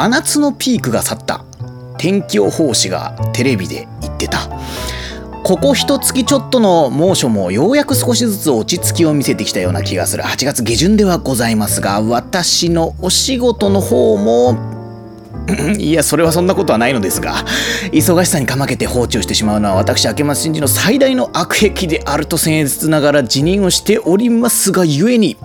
真夏のピークが去った。天気予報士がテレビで言ってた。ここ一月ちょっとの猛暑もようやく少しずつ落ち着きを見せてきたような気がする。8月下旬ではございますが私のお仕事の方もいやそれはそんなことはないのですが忙しさにかまけて放置をしてしまうのは私明松真治の最大の悪癖であると僭越ながら辞任をしておりますがゆえに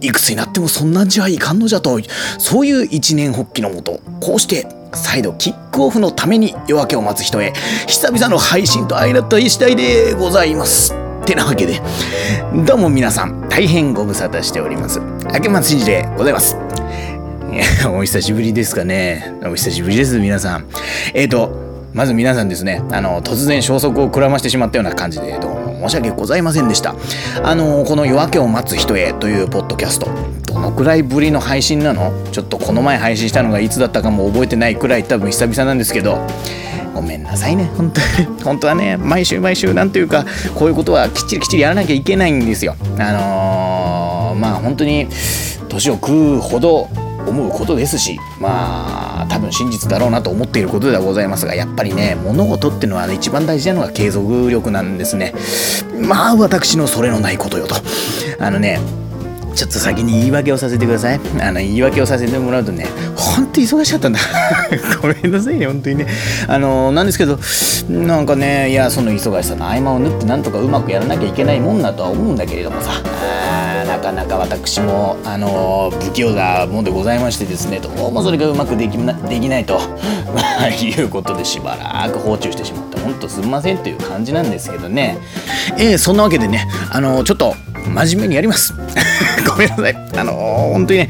いくつになってもそんなんじゃいかんのじゃとそういう一年発起のもとこうして再度キックオフのために夜明けを待つ人へ久々の配信と相なった次第でございます。ってなわけで。どうも皆さん大変ご無沙汰しております。明松真治でございます。お久しぶりですかね。お久しぶりです皆さん。えっ、ー、とまず皆さんですね。あの突然消息をくらましてしまったような感じでどうも申し訳ございませんでした。あのこの夜明けを待つ人へというポッドキャスト。どのくらいぶりの配信なの？ちょっとこの前配信したのがいつだったかも覚えてないくらい多分久々なんですけど。ごめんなさいね。本当に。本当はね毎週毎週なんというかこういうことはきっちりきっちりやらなきゃいけないんですよ。あのー、まあ本当に年を食うほど思うことですしまあ多分真実だろうなと思っていることではございますがやっぱりね物事ってのは、ね、一番大事なのが継続力なんですねまあ私のそれのないことよとあのねちょっと先に言い訳をさせてください。あの、言い訳をさせてもらうとね、ほんと忙しかったんだ。ごめんなさいね、本当にね。あの、なんですけど、なんかね、いや、その忙しさの合間を縫ってなんとかうまくやらなきゃいけないもんだとは思うんだけれどもさ、かなか私も、あの、不器用なもんでございましてですね、どうもそれがうまくできなできないと、いうことでしばらく放置してしまって、ほんとすんませんという感じなんですけどね。えー、そんなわけでね、あの、ちょっと、真面目にやります。ごめんなさい。あのー、本当にね、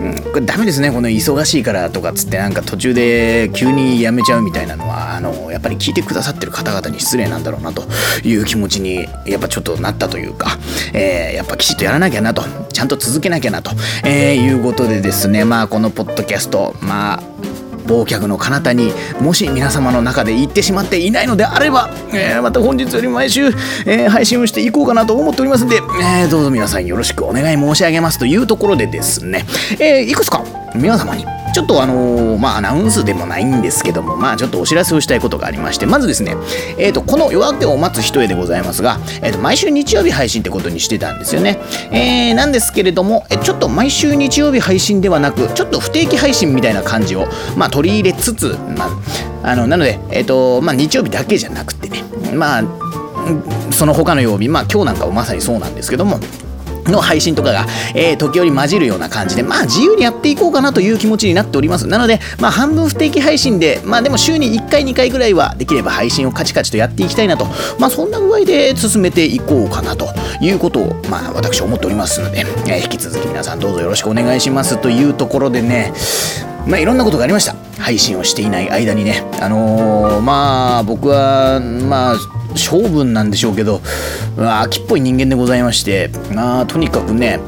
うん、これダメですね。この忙しいからとかっつってなんか途中で急にやめちゃうみたいなのは、あの、やっぱり聞いてくださってる方々に失礼なんだろうなという気持ちにやっぱちょっとなったというか、えー、やっぱきちっとやらなきゃなと、ちゃんと続けなきゃなと、えー、いうことでですね、まあこのポッドキャスト、まあ忘却の彼方にもし皆様の中で行ってしまっていないのであれば、えー、また本日より毎週、えー、配信をしていこうかなと思っておりますんで、えー、どうぞ皆さんよろしくお願い申し上げますというところでですね、えいくつか皆様にちょっとあのー、まあアナウンスでもないんですけども、まあちょっとお知らせをしたいことがありまして、まずですね、えっ、ー、と、この夜明けを待つ人へでございますが、えっ、ー、と、毎週日曜日配信ってことにしてたんですよね。えー、なんですけれども、えちょっと毎週日曜日配信ではなく、ちょっと不定期配信みたいな感じを、まあ取り入れつつ、まあ、あの、なので、えっ、と、まあ日曜日だけじゃなくてね、まあ、その他の曜日、まあ今日なんかもまさにそうなんですけども、の配信とかが、えー、時折混じるような感じで、まあ自由にやっていこうかなという気持ちになっております。なので、まあ半分不定期配信で、まあでも週に1回2回ぐらいはできれば配信をカチカチとやっていきたいなと、まあそんな具合で進めていこうかなということを、まあ私は思っておりますので、えー、引き続き皆さんどうぞよろしくお願いしますというところでね、まあいろんなことがありました。配信をしていない間にね。あのー、まあ僕は、まあ、性分なんでしょうけど秋っぽい人間でございましてまあとにかくね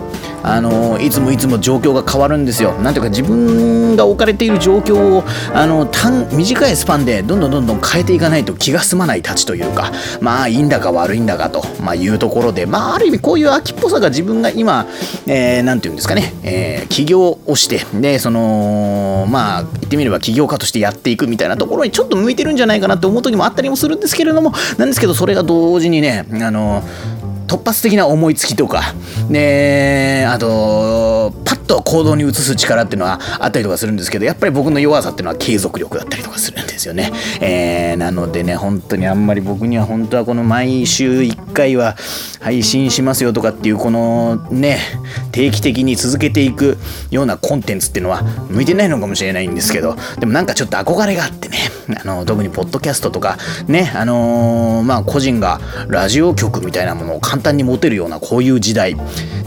あのいつもいつも状況が変わるんですよ。なんていうか自分が置かれている状況をあの短短いスパンでどんどんどんどん変えていかないと気が済まないたちというかまあいいんだか悪いんだかと、まあ、いうところでまあある意味こういう秋っぽさが自分が今、えー、ていうんですかね、えー、起業をしてでそのまあ言ってみれば起業家としてやっていくみたいなところにちょっと向いてるんじゃないかなって思う時もあったりもするんですけれどもなんですけどそれが同時にねあの突発的な思いつきとか、ね、あと、パッと行動に移す力っていうのはあったりとかするんですけど、やっぱり僕の弱さっていうのは継続力だったりとかするんですよね。えー、なのでね、本当にあんまり僕には本当はこの毎週1回は配信しますよとかっていうこのね、定期的に続けていくようなコンテンツっていうのは向いてないのかもしれないんですけど、でもなんかちょっと憧れがあってね、あの特にポッドキャストとかね、あのー、まあ個人がラジオ局みたいなものを簡単に持てるようなこういう時代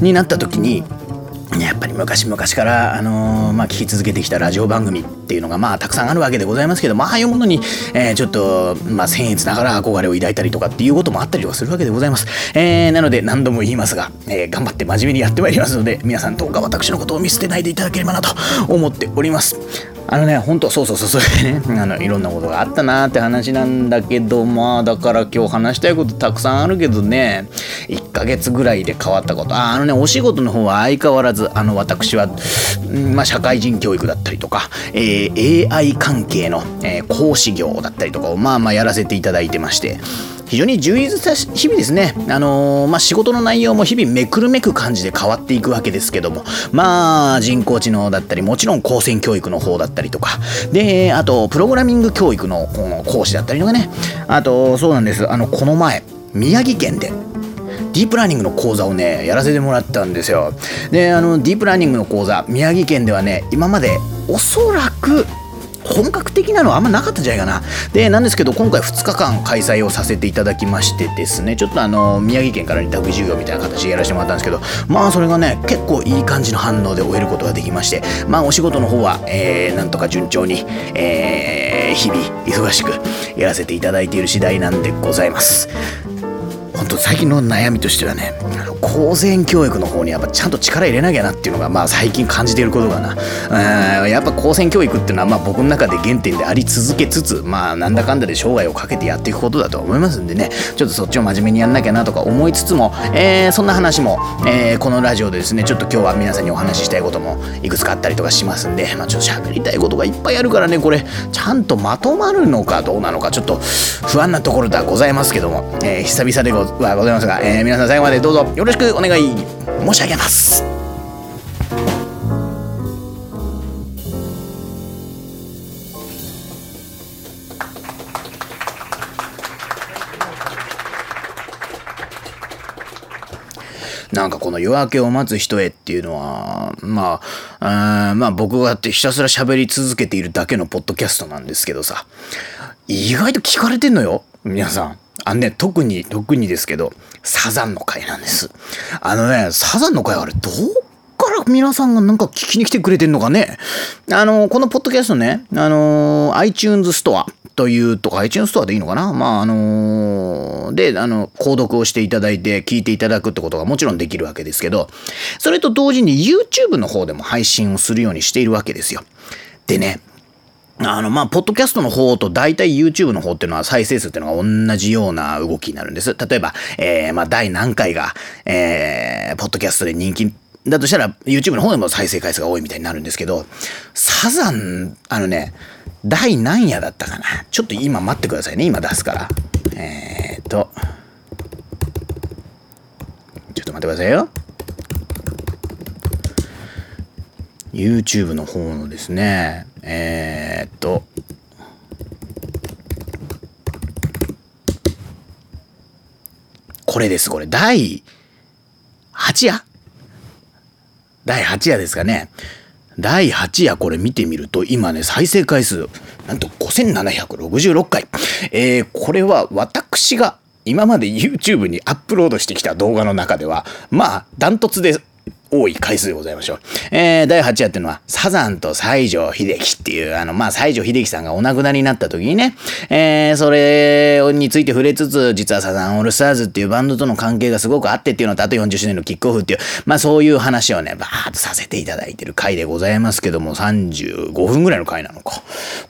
になった時にやっぱり昔々から、あのー、まあ、聞き続けてきたラジオ番組っていうのが、まあ、たくさんあるわけでございますけど、まあ、ああいうものに、えー、ちょっと、まあ、僭越ながら憧れを抱いたりとかっていうこともあったりはするわけでございます。えー、なので、何度も言いますが、えー、頑張って真面目にやってまいりますので、皆さんどうか私のことを見捨てないでいただければなと思っております。あのね、ほんと、そうそうそう、それね、あの、いろんなことがあったなーって話なんだけど、まあ、だから今日話したいことたくさんあるけどね、1ヶ月ぐらいで変わったこと、ああのね、お仕事の方は相変わらず、あの、私は、まあ、社会人教育だったりとか、えー、AI 関係の、えー、講師業だったりとかを、まあまあやらせていただいてまして、非常に充実した日々ですね。あのー、まあ、仕事の内容も日々めくるめく感じで変わっていくわけですけども、まあ、人工知能だったり、もちろん高専教育の方だったりとか、で、あと、プログラミング教育の講師だったりとかね、あと、そうなんです。あの、この前、宮城県で、ディープラーニングの講座をね、やらせてもらったんですよ。で、あの、ディープラーニングの講座、宮城県ではね、今までおそらく本格的なのはあんまなかったんじゃないかな。で、なんですけど、今回2日間開催をさせていただきましてですね、ちょっとあの、宮城県から委託授業みたいな形でやらせてもらったんですけど、まあ、それがね、結構いい感じの反応で終えることができまして、まあ、お仕事の方は、えー、なんとか順調に、えー、日々、忙しくやらせていただいている次第なんでございます。本当最近の悩みとしてはね高専教育の方にやっぱちゃんと力入れなきゃなっていうのがまあ最近感じていることかな。やっぱ高専教育っていうのはまあ僕の中で原点であり続けつつまあなんだかんだで生涯をかけてやっていくことだと思いますんでね。ちょっとそっちを真面目にやんなきゃなとか思いつつも、えー、そんな話も、えー、このラジオでですねちょっと今日は皆さんにお話ししたいこともいくつかあったりとかしますんでまあちょっと喋りたいことがいっぱいあるからねこれちゃんとまとまるのかどうなのかちょっと不安なところではございますけども、えー、久々でございます。はございますが、えー、皆さん最後までどうぞよろしくお願い申し上げます。なんかこの夜明けを待つ人へっていうのは、まあ、まあ僕がひたすら喋り続けているだけのポッドキャストなんですけどさ、意外と聞かれてんのよ、皆さん。あのね、特に、特にですけど、サザンの会なんです。あのね、サザンの会あれ、どっから皆さんがなんか聞きに来てくれてんのかね。あの、このポッドキャストね、あの、iTunes ストアというとか、iTunes ストアでいいのかなまあ、あので、あの、購読をしていただいて、聞いていただくってことがもちろんできるわけですけど、それと同時に YouTube の方でも配信をするようにしているわけですよ。でね、あの、まあ、ポッドキャストの方と大体 YouTube の方っていうのは再生数っていうのが同じような動きになるんです。例えば、えー、まあ、第何回が、えー、ポッドキャストで人気だとしたら YouTube の方でも再生回数が多いみたいになるんですけど、サザン、あのね、第何夜だったかな？ちょっと今待ってくださいね。今出すから。えーと、ちょっと待ってくださいよ。YouTube の方のですね、えー、っと、これです、これ。第8夜？第8夜ですかね。第8夜これ見てみると、今ね、再生回数、なんと5766回。えー、これは私が今まで YouTube にアップロードしてきた動画の中では、まあ、ダントツで多い回数でございましょう。えー、第8話っていうのは、サザンと西城秀樹っていう、あの、まあ、西城秀樹さんがお亡くなりになった時にね、えー、それについて触れつつ、実はサザンオールスターズっていうバンドとの関係がすごくあってっていうのと、あと40周年のキックオフっていう、まあ、そういう話をね、バーッとさせていただいてる回でございますけども、35分ぐらいの回なのか。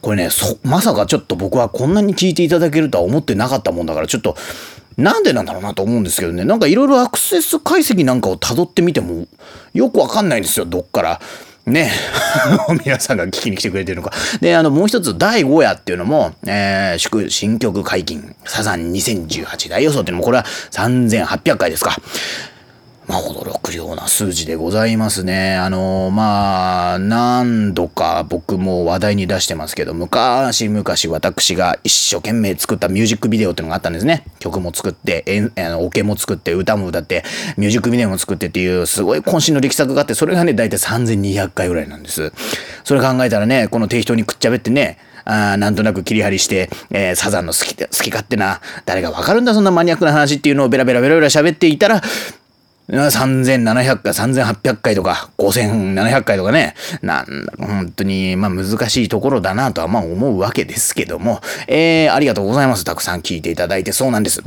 これね、まさかちょっと僕はこんなに聞いていただけるとは思ってなかったもんだから、ちょっと、なんでなんだろうなと思うんですけどね、なんかいろいろアクセス解析なんかを辿ってみても、よくわかんないんですよ、どっから。ね、皆さんが聞きに来てくれてるのか。で、あの、もう一つ、第5夜っていうのも、えー、祝新曲解禁、サザン2018大予想っていうのも、これは3800回ですか。まあ、驚くような数字でございますね。あの、まあ、何度か僕も話題に出してますけど、昔々私が一生懸命作ったミュージックビデオっていうのがあったんですね。曲も作って、えあのオケも作って、歌も歌って、ミュージックビデオも作ってっていう、すごい渾身の力作があって、それがね、だいたい3200回ぐらいなんです。それ考えたらね、この適当にくっちゃべってね、あなんとなく切り張りして、えー、サザンの好き好き勝手な、誰がわかるんだそんなマニアックな話っていうのをベラベラベラベラ喋っていたら、3700回、3800回とか、5700回とかね、なんだ、本当に、まあ難しいところだなとはまあ思うわけですけども、えー、ありがとうございます。たくさん聞いていただいて、そうなんです。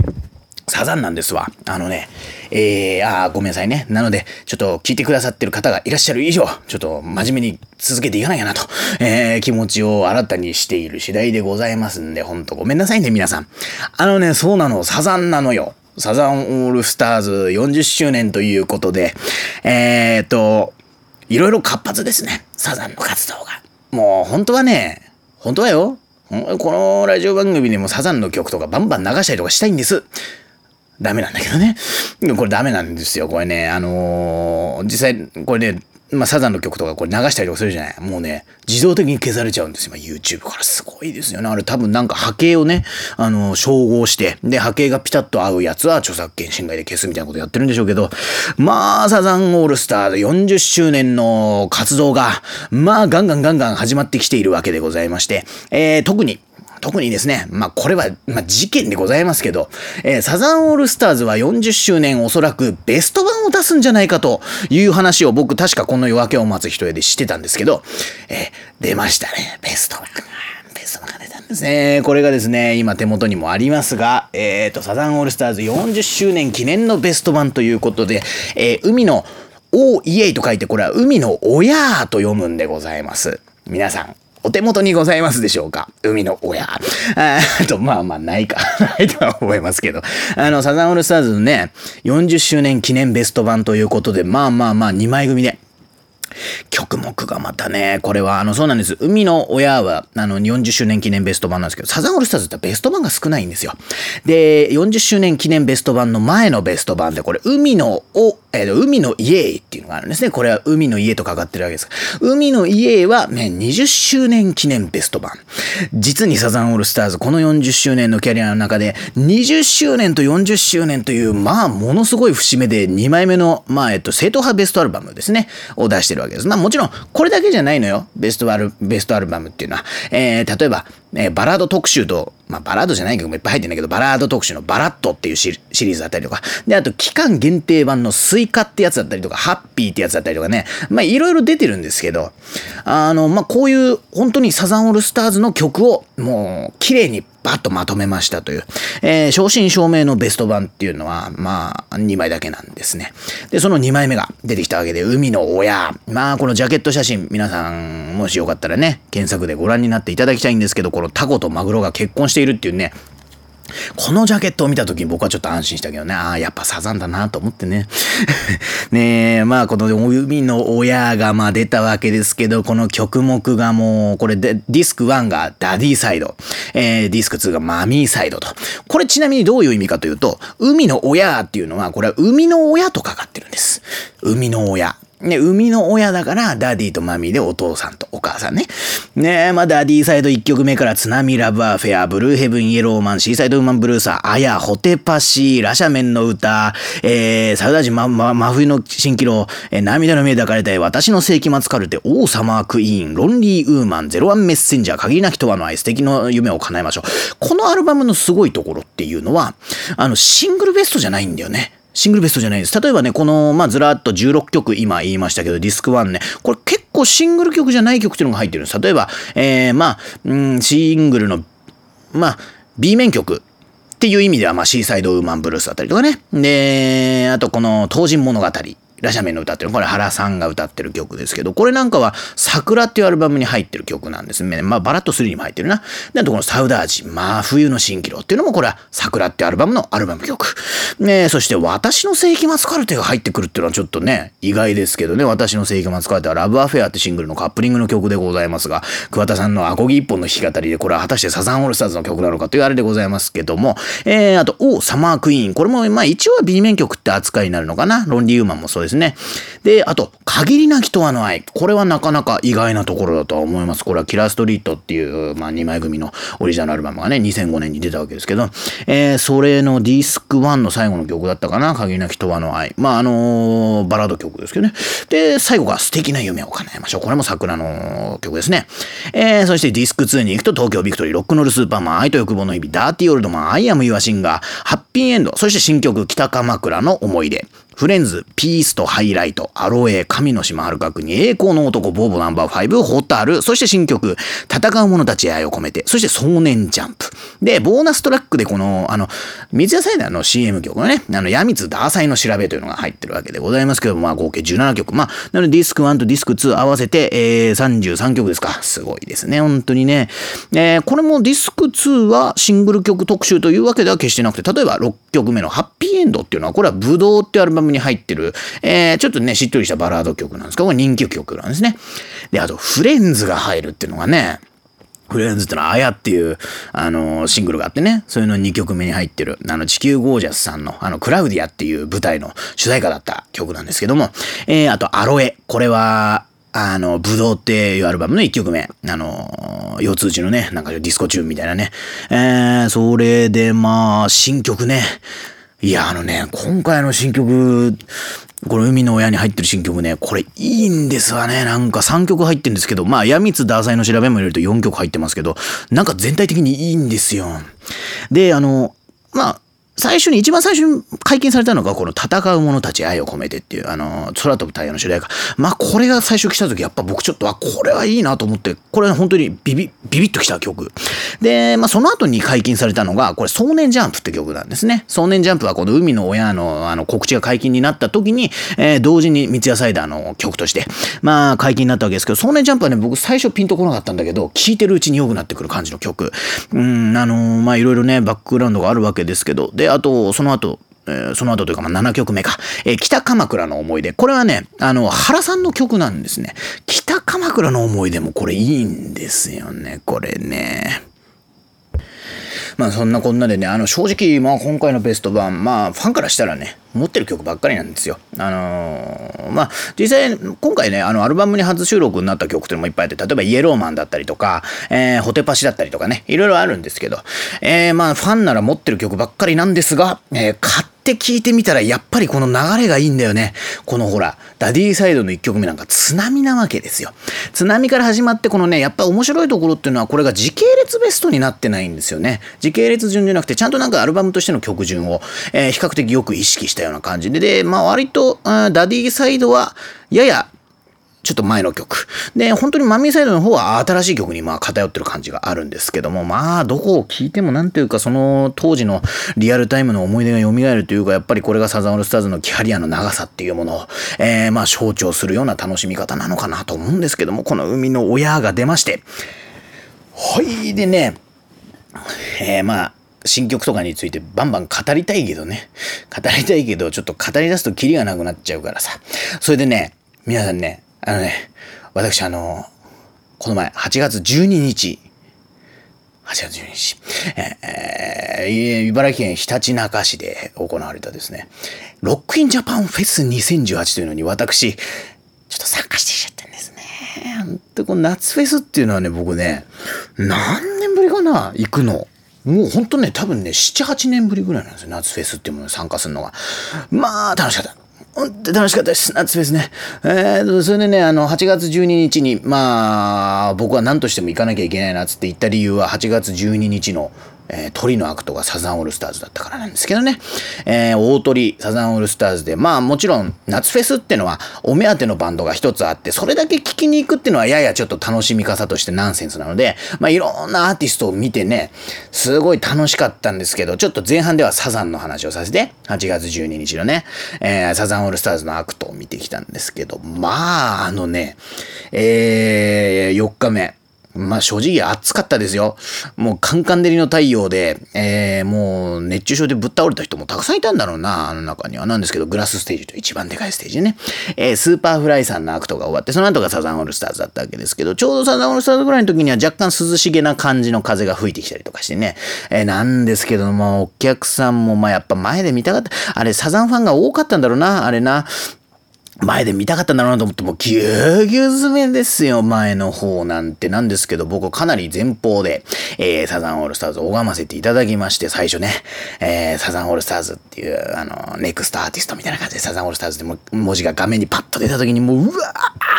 サザンなんですわ。あのね、えー、あーごめんなさいね。なので、ちょっと聞いてくださってる方がいらっしゃる以上、ちょっと真面目に続けていかなきゃなと、えー、気持ちを新たにしている次第でございますんで、ほんとごめんなさいね、皆さん。あのね、そうなの、サザンなのよ。サザンオールスターズ40周年ということで、えーと、いろいろ活発ですね。サザンの活動が。もう本当はね、本当はよ。このラジオ番組でもサザンの曲とかバンバン流したりとかしたいんです。ダメなんだけどね。これダメなんですよ。これね、あのー、実際、これね、まあ、サザンの曲とかこれ流したりとかするじゃない？もうね、自動的に消されちゃうんですよ。今 YouTube からすごいですよね。あれ多分なんか波形をね、あの、照合して、で、波形がピタッと合うやつは著作権侵害で消すみたいなことやってるんでしょうけど、まあ、サザンオールスターズ40周年の活動が、まあ、ガンガンガンガン始まってきているわけでございまして、えー、特に、特にですね、まあこれは、まあ、事件でございますけど、えー、サザンオールスターズは40周年おそらくベスト版を出すんじゃないかという話を僕確かこの夜明けを待つ人へでしてたんですけど、えー、出ましたね、ベスト版。ベスト版が出たんですね。これがですね、今手元にもありますが、えっ、ー、と、サザンオールスターズ40周年記念のベスト版ということで、え、海の、おイエイと書いて、これは海の親と読むんでございます。皆さん、お手元にございますでしょうか？海の親。あと、まあまあ、ないか。ないとは思いますけど。あの、サザンオールスターズのね、40周年記念ベスト版ということで、まあまあまあ、2枚組で。曲目がまたね、これは、あの、そうなんです。海の親は、あの、40周年記念ベスト版なんですけど、サザンオールスターズってベスト版が少ないんですよ。で、40周年記念ベスト版の前のベスト版で、これ、海のお、えっー、海の家っていうのがあるんですね。これは海の家とかかってるわけです。海の家は、ね、20周年記念ベスト版。実にサザンオールスターズ、この40周年のキャリアの中で、20周年と40周年という、まあ、ものすごい節目で2枚目の、まあ、えっと、正統派ベストアルバムですね、を出してるわけです。まあ、もちろん、これだけじゃないのよ。ベストアル、ベストアルバムっていうのは。えー、例えば、えー、バラード特集と、まあ、バラードじゃない曲もいっぱい入ってんだけど、バラード特集のバラッドっていうシリーズだったりとか、で、あと、期間限定版のすいかってやつだったりとか、ハッピーってやつだったりとかね、まあ、いろいろ出てるんですけど、あの、まあ、こういう、本当にサザンオールスターズの曲を、もう、綺麗にバッとまとめましたという、えー、正真正銘のベスト版っていうのは、まあ、2枚だけなんですね。で、その2枚目が出てきたわけで、海の親。まあ、このジャケット写真、皆さん、もしよかったらね、検索でご覧になっていただきたいんですけど、このタコとマグロが結婚しているっていうね、このジャケットを見た時に僕はちょっと安心したけどね、ああ、やっぱサザンだなと思ってね。ねえ、まあこの海の親がまあ出たわけですけど、この曲目がもう、これでディスク1が Daddy side、えー、ディスク2が Mommy side と。これちなみにどういう意味かというと、海の Yeah っていうのは、これは生みの親とかかってるんです。生みの親。ね、生みの親だから、 Daddy と Mommy でお父さんとお母さんね。ねまあ、ダディサイド1曲目から、津波ラブアフェア、ブルーヘブン、イエローマン、シーサイドウーマンブルーサー、アヤ、ホテパシー、ラシャメンの歌、えー、サウダージ、ま、ま、真冬の蜃気楼、えー、涙の目抱かれたい、私の世紀末カルテ、王様クイーン、ロンリーウーマン、ゼロワンメッセンジャー、限りなきとはの愛、素敵の夢を叶えましょう。このアルバムのすごいところっていうのは、あの、シングルベストじゃないんだよね。シングルベストじゃないです。例えばね、この、まあ、ずらっと16曲今言いましたけど、ディスク1ね、これ結構シングル曲じゃない曲っていうのが入ってるんです。例えば、えー、まあ、うん、シングルの、まあ、B 面曲っていう意味では、まあ、シーサイドウーマンブルースだったりとかね。で、あとこの、当人物語。ラシャメンの歌っていうのこれ原さんが歌ってる曲ですけど、これなんかは桜っていうアルバムに入ってる曲なんですね。まあバラッと3にも入ってるな。で、あとこのサウダージ、真冬の蜃気楼っていうのもこれは桜っていうアルバムのアルバム曲。ねそして私の世紀末カルテが入ってくるっていうのはちょっとね、意外ですけどね、私の世紀末カルテはラブアフェアってシングルのカップリングの曲でございますが、桑田さんのアコギ一本の弾き語りでこれは果たしてサザンオールスターズの曲なのかというあれでございますけども、えー、あと、おサマークイーン。これもまあ一応は B 面曲って扱いになるのかな。ロンリーウーマンもそうですですね。で、あと、限りなきとはの愛。これはなかなか意外なところだとは思います。これはキラーストリートっていう、まあ、2枚組のオリジナルアルバムがね、2005年に出たわけですけど、えー、それのディスク1の最後の曲だったかな。限りなきとはの愛。まあ、あのー、バラード曲ですけどね。で、最後が素敵な夢を叶えましょう。これも桜の曲ですね。えー、そしてディスク2に行くと東京 VICTORY、ロックンロールスーパーマン、愛と欲望の日々、 DIRTY OLD MAN、 I AM YOUR SINGER、ハッピーエンド、そして新曲、北鎌倉の思い出。 FRIENDS、ピースとハイライト、アロエ、神の島遥か国、栄光の男、 BOHBO No.5、ホタル、そして新曲、闘う戦士たちへ愛を込めて、そして少年ジャンプ。で、ボーナストラックでこの、あの、三ツ矢サイダーの CM 曲のね、あの、弥蜜塌菜のしらべというのが入ってるわけでございますけども、まあ合計17曲。まあ、なのでディスク1とディスク2合わせて、えー、33曲ですか。すごいですね、本当にね。えー、これもディスク2はシングル曲特集というわけでは決してなくて、例えば6曲目のハッピーエンドっていうのは、これはブドウってアルバムに入ってる、えー、ちょっとね、しっとりしたバラード曲なんですけど、これ人気曲なんですね。で、あと、フレンズが入るっていうのがね、フレンズってのは、あやっていう、あのシングルがあってね、そういうの2曲目に入ってる、あの、地球ゴージャスさんの、あの、クラウディアっていう舞台の主題歌だった曲なんですけども、えー、あと、アロエ。これは、あの、葡萄っていうアルバムの1曲目。あの、四つ打ちのね、なんかディスコチューンみたいなね。えー、それで、まあ、新曲ね。いや、あのね、今回の新曲、この海の親に入ってる新曲ね、これいいんですわね。なんか3曲入ってるんですけど、まあ、やみつダーサイの調べも入れると4曲入ってますけど、なんか全体的にいいんですよ。で、あの、まあ、最初に、一番最初に解禁されたのが、この闘う戦士たちへ愛を込めてっていう、あの、空飛ぶタイヤの主題歌。まあ、これが最初来た時、やっぱ僕ちょっと、あ、これはいいなと思って、これ本当にビビ、ビビッときた曲。で、まあ、その後に解禁されたのが、これ、少年ジャンプって曲なんですね。少年ジャンプはこの海の親の、あの、告知が解禁になった時に、えー、同時に三ツ矢サイダーの曲として、まあ、解禁になったわけですけど、少年ジャンプはね、僕最初ピンとこなかったんだけど、聴いてるうちに良くなってくる感じの曲。うん、あのー、まあ、いろいろね、バックグラウンドがあるわけですけど、で、あと、その後、え、その後というか、ま、7曲目か。え、北鎌倉の思い出。これはね、あの、原さんの曲なんですね。北鎌倉の思い出もこれいいんですよね。これね。まあそんなこんなでね、あの正直、まあ今回のベスト版、まあファンからしたらね、持ってる曲ばっかりなんですよ。あのー、まあ実際、今回ね、あのアルバムに初収録になった曲っていうのもいっぱいあって、例えばイエローマンだったりとか、えー、ホテパシだったりとかね、いろいろあるんですけど、えー、まあファンなら持ってる曲ばっかりなんですが、えー、買っって聞いてみたら、やっぱりこの流れがいいんだよね。このほら、ダディサイドの1曲目なんか津波なわけですよ。津波から始まって、このね、やっぱ面白いところっていうのは、これが時系列ベストになってないんですよね。時系列順じゃなくて、ちゃんとなんかアルバムとしての曲順を、えー、比較的よく意識したような感じで、で、まあ割と、ダディサイドは、ややちょっと前の曲。で、本当にマミーサイドの方は新しい曲にまあ偏ってる感じがあるんですけども、まあ、どこを聴いてもなんていうか、その当時のリアルタイムの思い出が蘇るというか、やっぱりこれがサザンオールスターズのキャリアの長さっていうものを、えー、まあ象徴するような楽しみ方なのかなと思うんですけども、この海の親が出まして、はい、でね、えー、まあ、新曲とかについてバンバン語りたいけどね。語りたいけど、ちょっと語り出すとキリがなくなっちゃうからさ。それでね、皆さんね、あのね、私あの、この前、8月12日、8月12日、えー、茨城県ひたちなか市で行われたですね、ロックインジャパンフェス2018というのに私、ちょっと参加してきちゃったんですね。ほんとこの夏フェスっていうのはね、僕ね、何年ぶりかな？行くの。もうほんとね、多分ね、7、8年ぶりぐらいなんですよ。夏フェスっていうものに参加するのが。まあ、楽しかった。本当楽しかったです。夏フェスね。えー、それでね、あの、8月12日に、まあ、僕は何としても行かなきゃいけないなっつって行った理由は、8月12日のえー、トリのアクトがサザンオールスターズだったからなんですけどね。えー、大トリ、サザンオールスターズで、まあもちろん夏フェスってのはお目当てのバンドが一つあって、それだけ聴きに行くっていうのはややちょっと楽しみ方としてナンセンスなので、まあいろんなアーティストを見てね、すごい楽しかったんですけど、ちょっと前半ではサザンの話をさせて、8月12日のね、えー、サザンオールスターズのアクトを見てきたんですけど、まああのね、えー、4日目、まあ正直暑かったですよ。もうカンカン照りの太陽で、えー、もう熱中症でぶっ倒れた人もたくさんいたんだろうな、あの中には。なんですけど、グラスステージと一番でかいステージね。えー、スーパーフライさんのアクトが終わって、その後がサザンオールスターズだったわけですけど、ちょうどサザンオールスターズぐらいの時には若干涼しげな感じの風が吹いてきたりとかしてね。えー、なんですけど、まあお客さんもまあやっぱ前で見たかった。あれサザンファンが多かったんだろうな、あれな。前で見たかったんだろうなと思ってもうぎゅうぎゅう詰めですよ、前の方なんてなんですけど、僕かなり前方で、えー、サザンオールスターズを拝ませていただきまして、最初ね、えー、サザンオールスターズっていう、あの、 next artist みたいな感じでサザンオールスターズでも文字が画面にパッと出た時にもう、うわ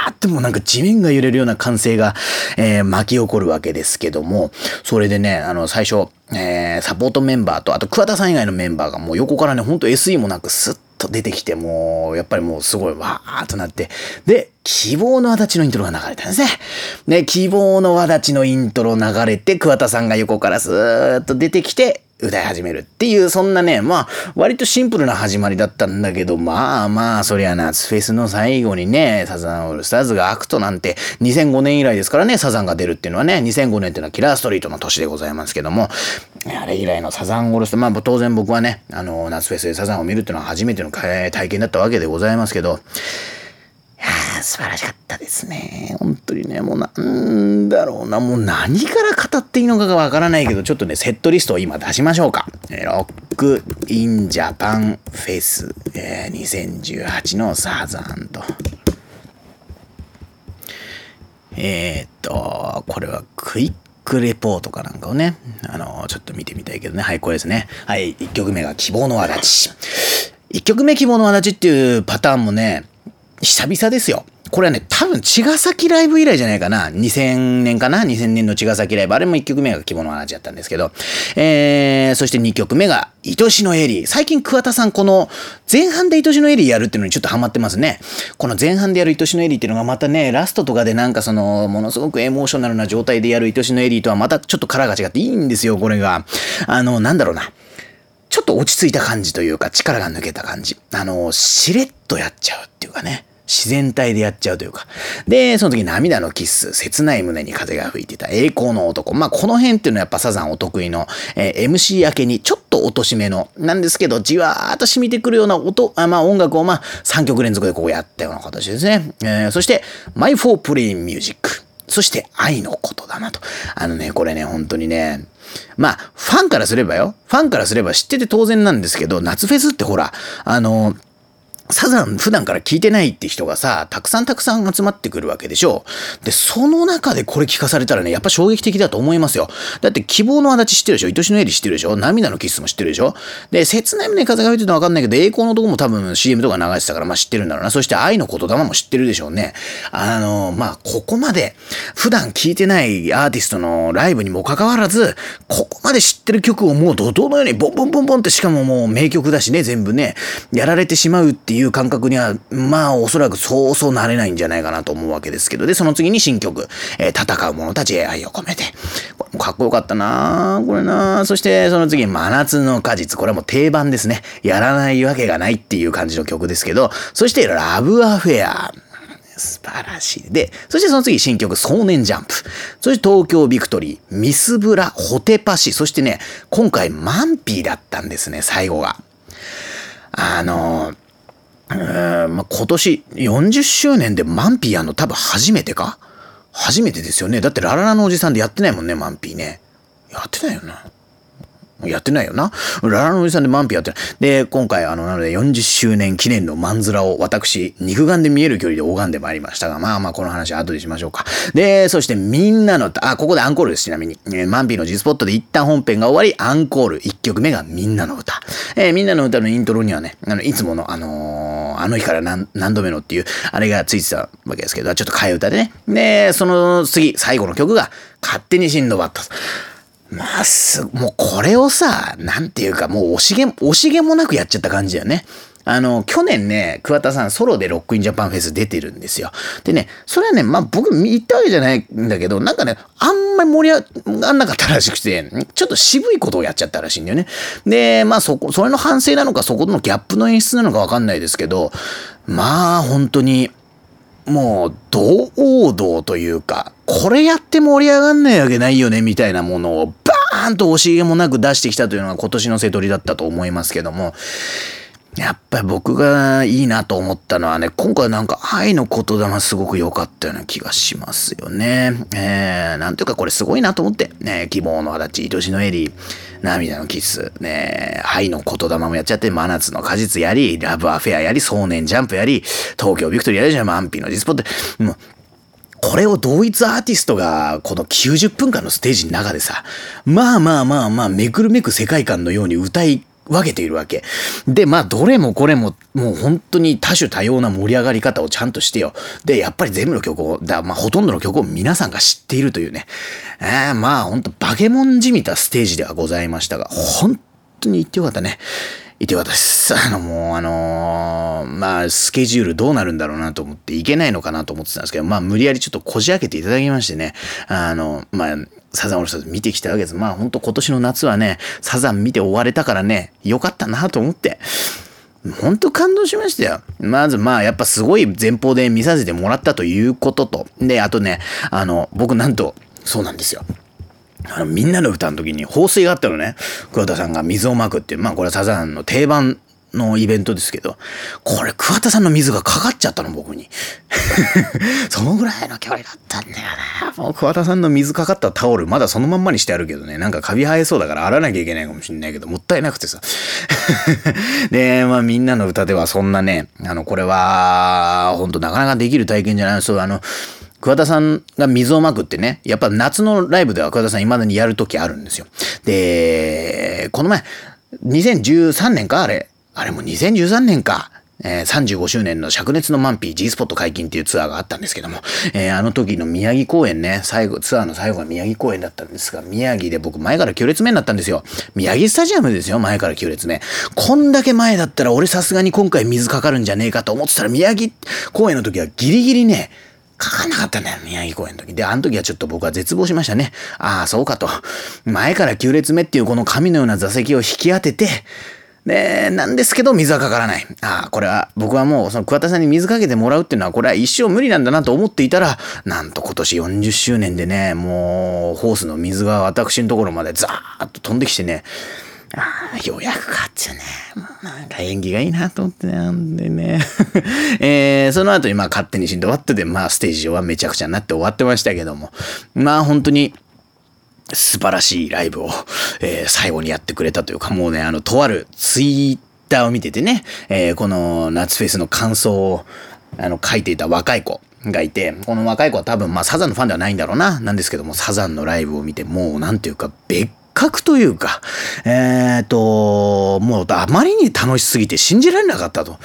ーってもうなんか地面が揺れるような歓声が、えー、巻き起こるわけですけども、それでね、あの、最初、えー、サポートメンバーと、あと桑田さん以外のメンバーがもう横からね、ほんと SE もなくスッと出てきて、もう、やっぱりもうすごいわーっとなって、で、希望の轍のイントロが流れたんですね。ね、希望の轍のイントロ流れて、桑田さんが横からスーッと出てきて、歌い始めるっていう、そんなね、まあ、割とシンプルな始まりだったんだけど、まあまあ、そりゃ夏フェスの最後にね、サザンオールスターズがアクトなんて、2005年以来ですからね、サザンが出るっていうのはね、2005年っていうのはキラーストリートの年でございますけども、あれ以来のサザンオールスター、まあ当然僕はね、あの、夏フェスでサザンを見るっていうのは初めての体験だったわけでございますけど、や素晴らしかったですね。本当にね、もうなんだろうな、もう何から語っていいのかがわからないけど、ちょっとね、セットリストを今出しましょうか。えロックインジャパンフェス、えー、2018のサザンと。えー、っと、これはクイックレポートかなんかをね、あの、ちょっと見てみたいけどね。はい、これですね。はい、1曲目が希望の足立ち。1曲目希望の足立ちっていうパターンもね、久々ですよ。これはね、多分、茅ヶ崎ライブ以来じゃないかな。2000年かな ?2000 年の茅ヶ崎ライブ。あれも1曲目が希望の話だったんですけど。えー、そして2曲目が、愛しのエリー。最近桑田さん、この前半で愛しのエリーやるっていうのにちょっとハマってますね。この前半でやる愛しのエリーっていうのがまたね、ラストとかでなんかその、ものすごくエモーショナルな状態でやる愛しのエリーとはまたちょっとカラーが違っていいんですよ、これが。あの、なんだろうな。ちょっと落ち着いた感じというか、力が抜けた感じ。あの、しれっとやっちゃうっていうかね。自然体でやっちゃうというか。で、その時涙のキッス、切ない胸に風が吹いてた栄光の男。まあ、この辺っていうのはやっぱサザンお得意の、えー、MC 明けにちょっと落としめの、なんですけど、じわーっと染みてくるような音、あまあ、音楽をまあ、3曲連続でこうやったような形ですね。えー、そして、My for Plain Music。そして愛のことだなと。あのね、これね、本当にね、まあ、ファンからすればよ。ファンからすれば知ってて当然なんですけど、夏フェスってほら、あの、サザン普段から聞いてないって人がさ、たくさんたくさん集まってくるわけでしょ。で、その中でこれ聞かされたらね、やっぱ衝撃的だと思いますよ。だって希望の足立知ってるでしょ愛しのエリ知ってるでしょ涙のキスも知ってるでしょで、切ない胸風が吹いてるのわかんないけど、栄光の男も多分 CM とか流してたから、まあ知ってるんだろうな。そして愛の言霊も知ってるでしょうね。あの、まあここまで普段聞いてないアーティストのライブにもかかわらず、ここまで知ってる曲をもう怒涛のようにボンボンボンボンってしかももう名曲だしね、全部ね、やられてしまうっていういう感覚には、まあおそらくそうそうなれないんじゃないかなと思うわけですけど、で、その次に新曲、えー、戦う者たちへ愛を込めて。これもかっこよかったなこれなそしてその次、真夏の果実。これはもう定番ですね。やらないわけがないっていう感じの曲ですけど、そしてラブアフェア。素晴らしい。で、そしてその次、新曲、少年ジャンプ。そして東京ビクトリー、ミスブラ、ホテパシ。そしてね、今回、マンピーだったんですね、最後が。あのーえ、まあ、今年40周年でマンピーやんの多分初めてか？初めてですよね。だってラララのおじさんでやってないもんね、マンピーね。やってないよな。やってないよな。ララのおじさんでマンピやってない。で、今回、あの、なので40周年記念のマンズラを私、肉眼で見える距離で拝んでまいりましたが、まあまあ、この話は後でしましょうか。で、そしてみんなの、あ、ここでアンコールです、ちなみに。えー、マンピーの G スポットで一旦本編が終わり、アンコール1曲目がみんなの歌。えー、みんなの歌のイントロにはね、あの、いつもの、あのー、あの日から何何度目のっていう、あれがついてたわけですけど、ちょっと替え歌でね。で、その次、最後の曲が、勝手にシンドバッド。まあ、す、もうこれをさ、なんていうか、もう惜しげ、惜しげもなくやっちゃった感じだよね。あの、去年ね、桑田さんソロでロックインジャパンフェス出てるんですよ。でね、それはね、まあ僕言ったわけじゃないんだけど、なんかね、あんまり盛り上がんなかったらしくて、ちょっと渋いことをやっちゃったらしいんだよね。で、まあそこ、それの反省なのか、そこのギャップの演出なのかわかんないですけど、まあ本当に、もう、堂王道というか、これやって盛り上がんないわけないよね、みたいなものをバーンと惜しげもなく出してきたというのが今年の瀬取りだったと思いますけども、やっぱり僕がいいなと思ったのはね、今回なんか愛の言霊すごく良かったような気がしますよね。えー、なんていうかこれすごいなと思って、ね、希望の足立、愛しのエリー、涙のキス、ね、愛の言霊もやっちゃって、真夏の果実やり、ラブアフェアやり、少年ジャンプやり、東京ビクトリーやりじゃん、マンピのディスポって、もう、これを同一アーティストがこの90分間のステージの中でさ、まあまあまあまあめくるめく世界観のように歌い分けているわけ。で、まあ、どれもこれも、もう本当に多種多様な盛り上がり方をちゃんとしてよ。で、やっぱり全部の曲を、だまあ、ほとんどの曲を皆さんが知っているというね。えー、まあ、本当バケモンじみたステージではございましたが、本当に言ってよかったね。いて私、あの、もう、あのー、まあ、スケジュールどうなるんだろうなと思っていけないのかなと思ってたんですけど、まあ、無理やりちょっとこじ開けていただきましてね、あの、まあ、サザンオールスターズ見てきたわけです。まあ、ほんと今年の夏はね、サザン見て終われたからね、よかったなと思って、ほんと感動しましたよ。まずまあやっぱすごい前方で見させてもらったということと。で、あとね、あの、僕なんと、そうなんですよ。あの、みんなの歌の時に放水があったのね。桑田さんが水をまくっていう、まあこれはサザンの定番のイベントですけど、これ桑田さんの水がかかっちゃったの、僕に。そのぐらいの距離だったんだよな。もう桑田さんの水かかったタオル、まだそのまんまにしてあるけどね、なんかカビ生えそうだから洗わなきゃいけないかもしんないけど、もったいなくてさ。で、まあみんなの歌ではそんなね、あの、これは、ほんとなかなかできる体験じゃない。そう、あの、桑田さんが水をまくってね、やっぱ夏のライブでは桑田さん未だにやるときあるんですよ。で、この前、2013年かあれ。あれも2013年か。えー、35周年の灼熱のマンピー G スポット解禁っていうツアーがあったんですけども、えー、あの時の宮城公演ね、最後、ツアーの最後が宮城公演だったんですが、宮城で僕前から9列目になったんですよ。宮城スタジアムですよ、前から9列目。こんだけ前だったら俺さすがに今回水かかるんじゃねえかと思ってたら宮城公演の時はギリギリね、かかなかったんだよ、宮城公園の時。で、あの時はちょっと僕は絶望しましたね。ああ、そうかと。前から9列目っていうこの神のような座席を引き当てて、で、なんですけど水はかからない。ああ、これは僕はもうその桑田さんに水かけてもらうっていうのはこれは一生無理なんだなと思っていたら、なんと今年40周年でね、もうホースの水が私のところまでザーッと飛んできてね、ああ、ようやくかってね。なんか演技がいいなと思って。なんでね。えー、その後にまあ勝手にシンドバットでまあステージ上はめちゃくちゃになって終わってましたけども。まあ本当に素晴らしいライブを、えー、最後にやってくれたというか、もうね、あの、とあるツイッターを見ててね、えー、この夏フェスの感想をあの書いていた若い子。がいて、この若い子は多分、まあ、サザンのファンではないんだろうな、なんですけども、サザンのライブを見て、もう、なんていうか、別覚というか、えっ、ー、と、もうあまりに楽しすぎて信じられなかったと。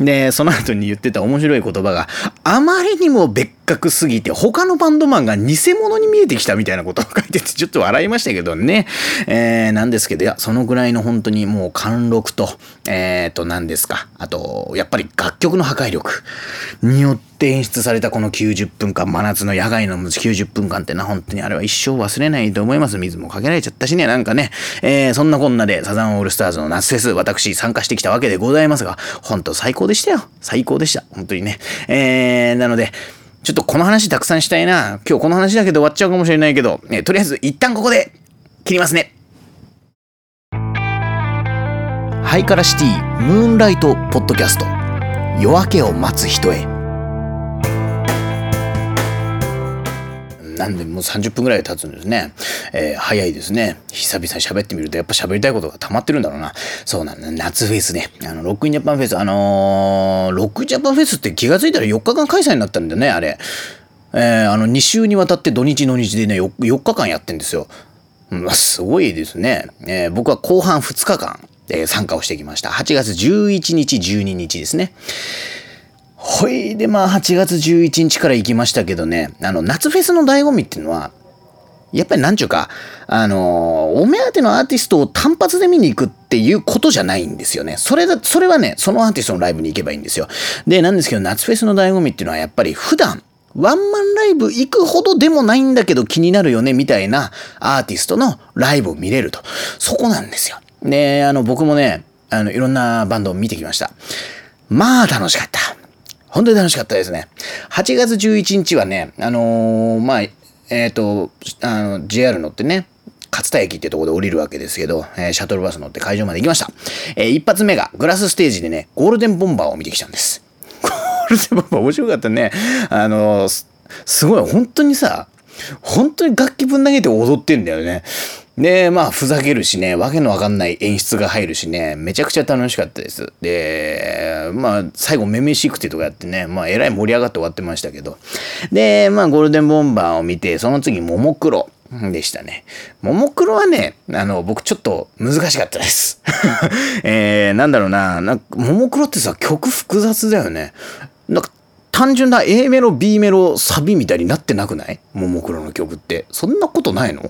で、その後に言ってた面白い言葉が、あまりにも別格すぎて、他のバンドマンが偽物に見えてきたみたいなことを 書いてて、ちょっと笑いましたけどね。えー、なんですけど、いや、そのぐらいの本当にもう貫禄と、え、ー、と、何ですか。あと、やっぱり楽曲の破壊力によって、演出されたこの90分間、真夏の野外の90分間ってな、本当にあれは一生忘れないと思います。水もかけられちゃったしね、なんかね、えー、そんなこんなでサザンオールスターズの夏フェス、私参加してきたわけでございますが、本当最高ででしたよ。最高でした。本当にね。えー、なので、ちょっとこの話たくさんしたいな。今日この話だけで終わっちゃうかもしれないけど、ね、とりあえず一旦ここで切りますね。ハイカラシティムーンライトポッドキャスト夜明けを待つ人へなんでもう30分ぐらい経つんですね。えー、早いですね。久々に喋ってみるとやっぱ喋りたいことが溜まってるんだろうな。そうなんだ、夏フェスね。あの、ロックインジャパンフェス、あのー、ロックインジャパンフェスって気がついたら4日間開催になったんだよね、あれ。えー、あの、2週にわたって土日の日でね4、4日間やってんですよ。まあ、すごいですね。えー、僕は後半2日間、えー、参加をしてきました。8月11日、12日ですね。ほいでまあ8月11日から行きましたけどね、あの夏フェスの醍醐味っていうのは、やっぱりなんちゅうか、あのお目当てのアーティストを単発で見に行くっていうことじゃないんですよね。それだ、それはね、そのアーティストのライブに行けばいいんですよ。で、なんですけど、夏フェスの醍醐味っていうのはやっぱり普段、ワンマンライブ行くほどでもないんだけど気になるよねみたいなアーティストのライブを見れると。そこなんですよ。で、あの僕もね、あのいろんなバンドを見てきました。まあ楽しかった。本当に楽しかったですね。8月11日はね、あのー、まあ、えっ、ー、と、あの、JR 乗ってね、勝田駅っていうところで降りるわけですけど、えー、シャトルバス乗って会場まで行きました。えー、一発目がグラスステージでね、ゴールデンボンバーを見てきたんです。ゴールデンボンバー面白かったね。あのー、すごい、本当にさ、本当に楽器ぶん投げて踊ってんだよね。で、まあ、ふざけるしね、わけのわかんない演出が入るしね、めちゃくちゃ楽しかったです。で、まあ、最後、めめしくてとかやってね、まあ、えらい盛り上がって終わってましたけど。で、まあ、ゴールデンボンバーを見て、その次、ももクロ。でしたね。ももクロはね、あの、僕ちょっと難しかったです。えー、なんだろうな、なんか、ももクロってさ、曲複雑だよね。なんか、単純な A メロ、B メロ、サビみたいになってなくない？ももクロの曲って。そんなことないの？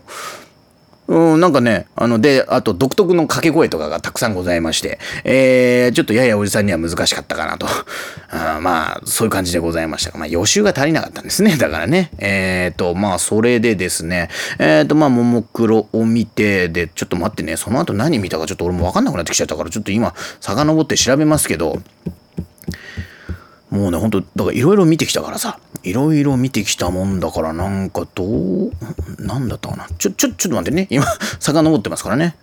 うん、なんかね、あの、で、あと独特の掛け声とかがたくさんございまして、えー、ちょっとややおじさんには難しかったかなと。あまあ、そういう感じでございましたが、まあ、予習が足りなかったんですね。だからね。えーと、まあ、それでですね、えーと、まあ、ももクロを見て、で、ちょっと待ってね、その後何見たかちょっと俺もわかんなくなってきちゃったから、ちょっと今、遡って調べますけど、もうね、ほんと、だからいろいろ見てきたからさ、いろいろ見てきたもんだから、なんかどう、なんだったかな。ちょ、ちょ、ちょっと待ってね。今、遡ってますからね。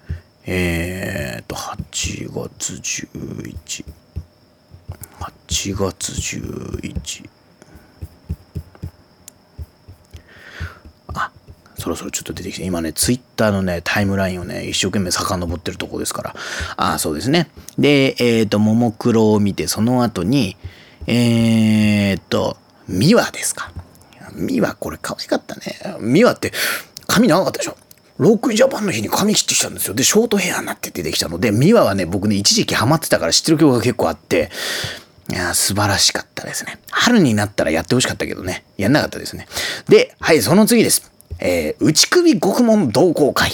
えーと、8月11。8月11。あ、そろそろちょっと出てきて、今ね、ツイッターのね、タイムラインをね、一生懸命遡ってるとこですから。あ、そうですね。で、えっ、と、ももクロを見て、その後に、えー、っと、ミワですか。ミワ、これ可愛かったね。ミワって髪長かったでしょ。ロークジャパンの日に髪切ってきたんですよ。で、ショートヘアになって出てきたので、ミワはね、僕ね、一時期ハマってたから知ってる曲が結構あって、いや素晴らしかったですね。春になったらやってほしかったけどね、やんなかったですね。で、はい、その次です。えー、内首獄門同好会。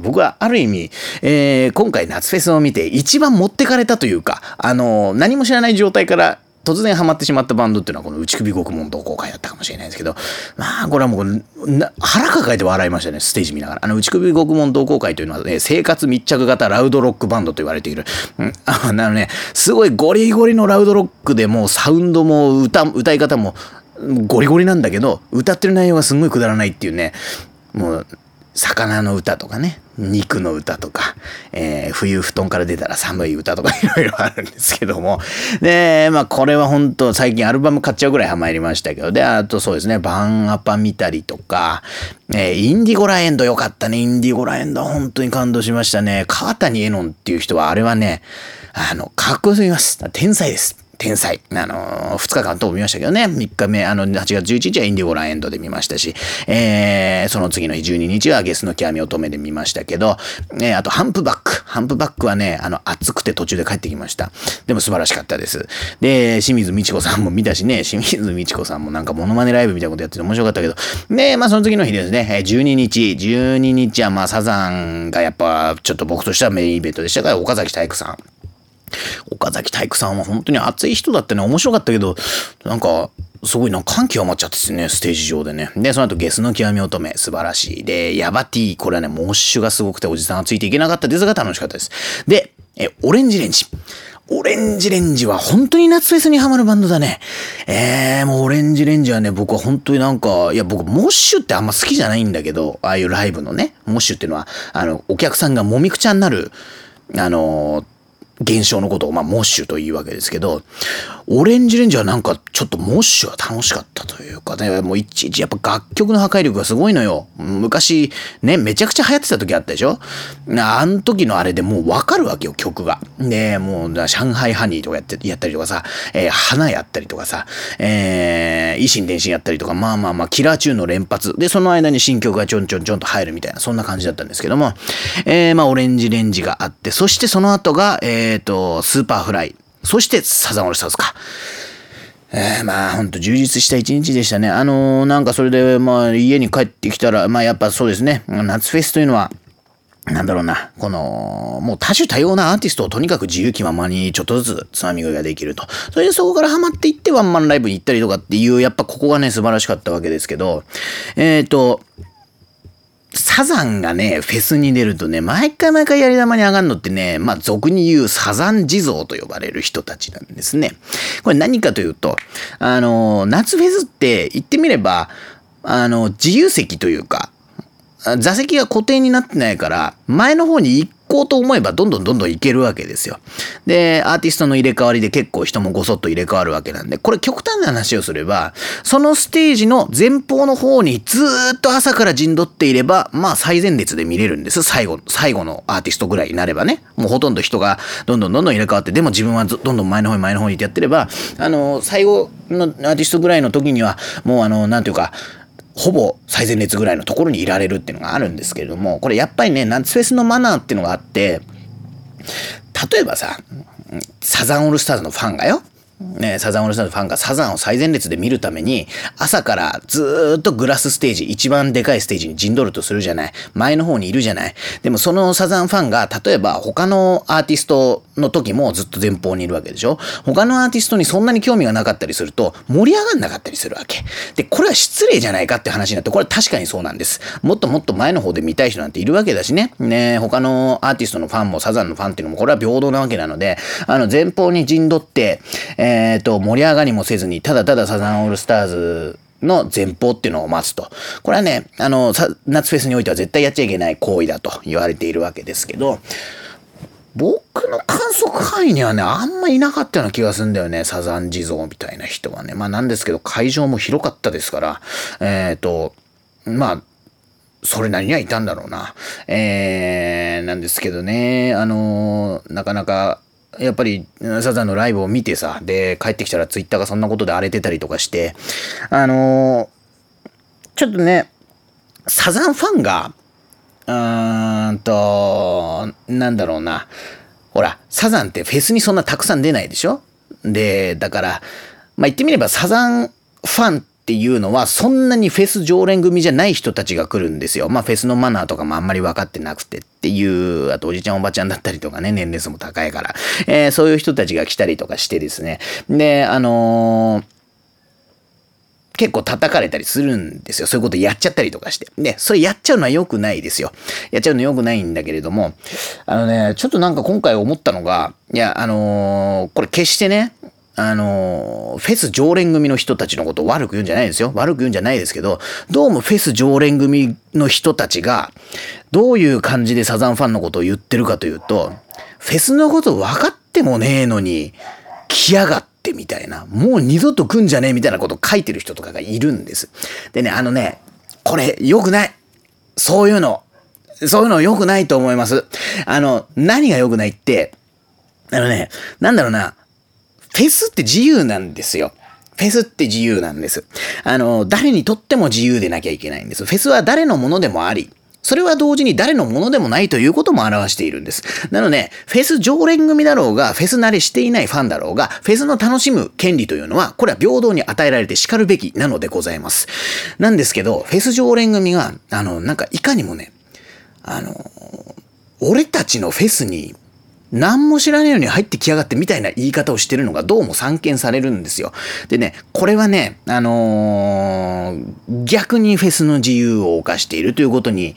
僕はある意味、えー、今回夏フェスを見て一番持ってかれたというか、あのー、何も知らない状態から突然ハマってしまったバンドっていうのはこの内首獄門同好会だったかもしれないですけど、まあこれはもう腹抱えて笑いましたね、ステージ見ながら。あの内首獄門同好会というのは、ね、生活密着型ラウドロックバンドと言われている。うん、あのね、すごいゴリゴリのラウドロックでもうサウンドも歌、歌い方もゴリゴリなんだけど、歌ってる内容がすごいくだらないっていうね、もう魚の歌とかね、肉の歌とか、えー、冬布団から出たら寒い歌とか いろいろあるんですけども。で、まあこれは本当最近アルバム買っちゃうぐらいハマりましたけど、で、あとそうですね、バンアパ見たりとか、えー、インディゴラエンドよかったね。インディゴラエンド本当に感動しましたね。川谷絵音っていう人はあれはね、あの、かっこよすぎます。天才です。天才。あのー、2日間とも見ましたけどね。3日目、あの、8月11日はインディゴランエンドで見ましたし、えー、その次の日12日はゲスの極み乙女で見ましたけど、えー、あと、ハンプバック。ハンプバックはね、あの、暑くて途中で帰ってきました。でも素晴らしかったです。で、清水美智子さんも見たしね、清水美智子さんもなんかモノマネライブみたいなことやってて面白かったけど、で、まあその次の日ですね、12日、12日はまあサザンがやっぱちょっと僕としてはメインイベントでしたから、岡崎体育さん。岡崎体育さんは本当に熱い人だってね、面白かったけど、なんか、すごいな、感極まっちゃってですね、ステージ上でね。で、その後、ゲスの極み乙女、素晴らしい。で、ヤバティ、これはね、モッシュがすごくて、おじさんがついていけなかったですが、楽しかったです。で、え、オレンジレンジ。オレンジレンジは本当に夏フェスにハマるバンドだね。えー、もうオレンジレンジはね、僕は本当になんか、いや、僕、モッシュってあんま好きじゃないんだけど、ああいうライブのね、モッシュっていうのは、あの、お客さんがもみくちゃになる、あのー現象のことを、まあ、モッシュというわけですけど、オレンジレンジはなんかちょっとモッシュは楽しかったというかね、もういちいちやっぱ楽曲の破壊力がすごいのよ。昔ね、めちゃくちゃ流行ってた時あったでしょ？あの時のあれでもうわかるわけよ、曲が。で、もう、上海ハニーとかやって、やったりとかさ、えー、花やったりとかさ、えー、維新伝心やったりとか、まあまあまあ、キラーチューンの連発。で、その間に新曲がちょんちょんちょんと入るみたいな、そんな感じだったんですけども、えー、まあ、オレンジレンジがあって、そしてその後が、えーえっ、ー、と、スーパーフライ。そしてサザンオールスターズか。えー、まあほんと充実した一日でしたね。あのー、なんかそれでまあ家に帰ってきたら、まあやっぱそうですね、夏フェスというのは、なんだろうな、この、もう多種多様なアーティストをとにかく自由気ままにちょっとずつつまみ食いができると。それでそこからハマっていってワンマンライブに行ったりとかっていう、やっぱここがね素晴らしかったわけですけど、えっ、ー、と、サザンがね、フェスに出るとね、毎回毎回やり玉に上がるのってね、まあ俗に言うサザン地蔵と呼ばれる人たちなんですね。これ何かというと、あの、夏フェスって言ってみれば、あの、自由席というか、座席が固定になってないから、前の方に行こうと思えばどんどんどんどんいけるわけですよ。で、アーティストの入れ替わりで結構人もごそっと入れ替わるわけなんで、これ極端な話をすれば、そのステージの前方の方にずっと朝から陣取っていれば、まあ最前列で見れるんです。最後、最後のアーティストぐらいになればね。もうほとんど人がどんどんどんどん入れ替わって、でも自分はどんどん前の方に前の方にってやってれば、あの、最後のアーティストぐらいの時には、もうあの、なんていうか、ほぼ最前列ぐらいのところにいられるっていうのがあるんですけれども、これやっぱりね、夏フェスのマナーっていうのがあって、例えばさ、サザンオールスターズのファンがよ、ね、サザンオールスターズファンがサザンを最前列で見るために、朝からずっとグラスステージ、一番でかいステージに陣取るとするじゃない。前の方にいるじゃない。でもそのサザンファンが、例えば他のアーティストの時もずっと前方にいるわけでしょ他のアーティストにそんなに興味がなかったりすると、盛り上がんなかったりするわけ。で、これは失礼じゃないかって話になって、これは確かにそうなんです。もっともっと前の方で見たい人なんているわけだしね。ね他のアーティストのファンもサザンのファンっていうのも、これは平等なわけなので、あの、前方に陣取って、えっ、ー、と、盛り上がりもせずに、ただただサザンオールスターズの前方っていうのを待つと。これはね、あの、夏フェスにおいては絶対やっちゃいけない行為だと言われているわけですけど、僕の観測範囲にはね、あんまいなかったような気がするんだよね。サザン地蔵みたいな人はね。まあなんですけど、会場も広かったですから、えっ、ー、と、まあ、それなりにはいたんだろうな。えー、なんですけどね、あのー、なかなかやっぱりサザンのライブを見てさ、で、帰ってきたらツイッターがそんなことで荒れてたりとかして、あのー、ちょっとね、サザンファンが、うーんと、なんだろうな。ほら、サザンってフェスにそんなたくさん出ないでしょ？で、だから、まあ、言ってみればサザンファンっていうのは、そんなにフェス常連組じゃない人たちが来るんですよ。まあ、フェスのマナーとかもあんまり分かってなくてっていう、あとおじちゃんおばちゃんだったりとかね、年齢層も高いから、えー、そういう人たちが来たりとかしてですね。で、あのー結構叩かれたりするんですよ。そういうことやっちゃったりとかして。で、それやっちゃうのは良くないですよ。やっちゃうの良くないんだけれども、あのね、ちょっとなんか今回思ったのが、いや、あのー、これ決してね、あの、フェス常連組の人たちのことを悪く言うんじゃないですよ。悪く言うんじゃないですけど、どうもフェス常連組の人たちが、どういう感じでサザンファンのことを言ってるかというと、フェスのこと分かってもねえのに、来やがってみたいな、もう二度と来んじゃねえみたいなことを書いてる人とかがいるんです。でね、あのね、これ良くない。そういうの。そういうの良くないと思います。あの、何が良くないって、あのね、なんだろうな、フェスって自由なんですよ。フェスって自由なんです。あの、誰にとっても自由でなきゃいけないんです。フェスは誰のものでもあり、それは同時に誰のものでもないということも表しているんです。なので、フェス常連組だろうが、フェス慣れしていないファンだろうが、フェスの楽しむ権利というのは、これは平等に与えられて叱るべきなのでございます。なんですけど、フェス常連組が、あの、なんかいかにもね、あの、俺たちのフェスに何も知らないように入ってきやがってみたいな言い方をしてるのがどうも散見されるんですよ。でね、これはね、あのー、逆にフェスの自由を犯しているということに、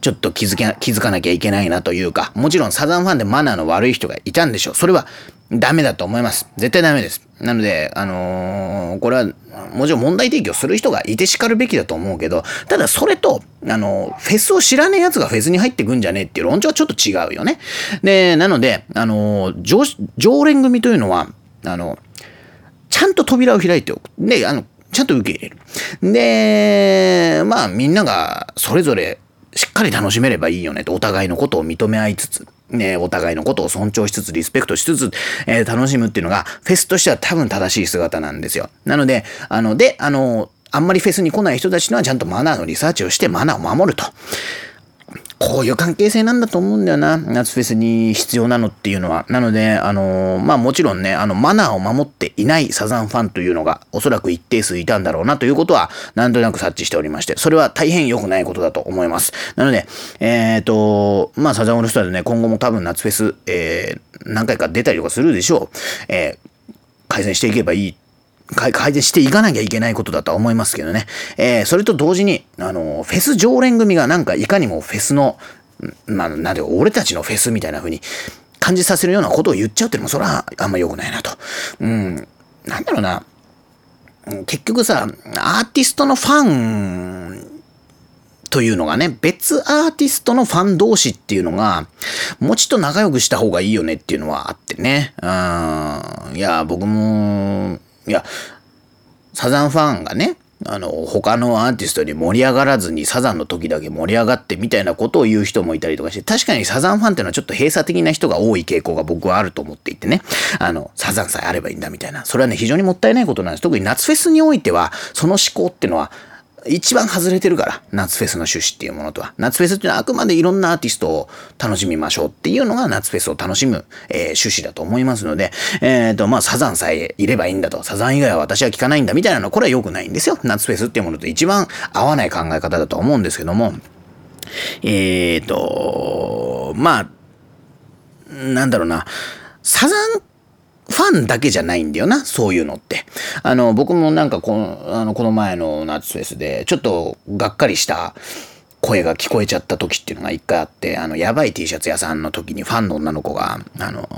ちょっと気づけ、気づかなきゃいけないなというか、もちろんサザンファンでマナーの悪い人がいたんでしょう。それはダメだと思います。絶対ダメです。なので、あのー、これは、もちろん問題提起をする人がいて叱るべきだと思うけど、ただそれと、あの、フェスを知らねえ奴がフェスに入ってくんじゃねえっていう論調はちょっと違うよね。で、なので、あのー、常、常連組というのは、あの、ちゃんと扉を開いておく。で、あの、ちゃんと受け入れる。で、まあみんながそれぞれしっかり楽しめればいいよねと、お互いのことを認め合いつつ、ね、お互いのことを尊重しつつ、リスペクトしつつ、えー、楽しむっていうのが、フェスとしては多分正しい姿なんですよ。なので、あの、で、あの、あんまりフェスに来ない人たちのはちゃんとマナーのリサーチをしてマナーを守ると。こういう関係性なんだと思うんだよな。夏フェスに必要なのっていうのは。なので、あの、まあもちろんね、あの、マナーを守っていないサザンファンというのが、おそらく一定数いたんだろうなということは、なんとなく察知しておりまして、それは大変良くないことだと思います。なので、えっ、ー、と、まあサザンオールスターズね、今後も多分夏フェス、えー、何回か出たりとかするでしょう。えー、改善していけばいい改善していかなきゃいけないことだとは思いますけどね。えー、それと同時に、あの、フェス常連組がなんかいかにもフェスの、まあ、なんで、俺たちのフェスみたいな風に感じさせるようなことを言っちゃうっていうのも、それはあんま良くないなと。うん、なんだろうな。結局さ、アーティストのファンというのがね、別アーティストのファン同士っていうのが、もうちょっと仲良くした方がいいよねっていうのはあってね。うん。いや、僕も、いや、サザンファンがね、あの、他のアーティストに盛り上がらずにサザンの時だけ盛り上がってみたいなことを言う人もいたりとかして、確かにサザンファンっていうのはちょっと閉鎖的な人が多い傾向が僕はあると思っていてね。あの、サザンさえあればいいんだみたいな。それはね、非常にもったいないことなんです。特に夏フェスにおいては、その思考っていうのは、一番外れてるから、夏フェスの趣旨っていうものとは。夏フェスっていうのはあくまでいろんなアーティストを楽しみましょうっていうのが夏フェスを楽しむ、えー、趣旨だと思いますので、えっ、ー、と、まあ、サザンさえいればいいんだと、サザン以外は私は聞かないんだみたいなのは、これは良くないんですよ。夏フェスっていうものと一番合わない考え方だと思うんですけども、えっ、ー、と、まあ、なんだろうな、サザンファンだけじゃないんだよな、そういうのって。あの、僕もなんかこの、あの、この前の夏フェスで、ちょっとがっかりした声が聞こえちゃった時っていうのが一回あって、あの、やばい T シャツ屋さんの時にファンの女の子が、あの、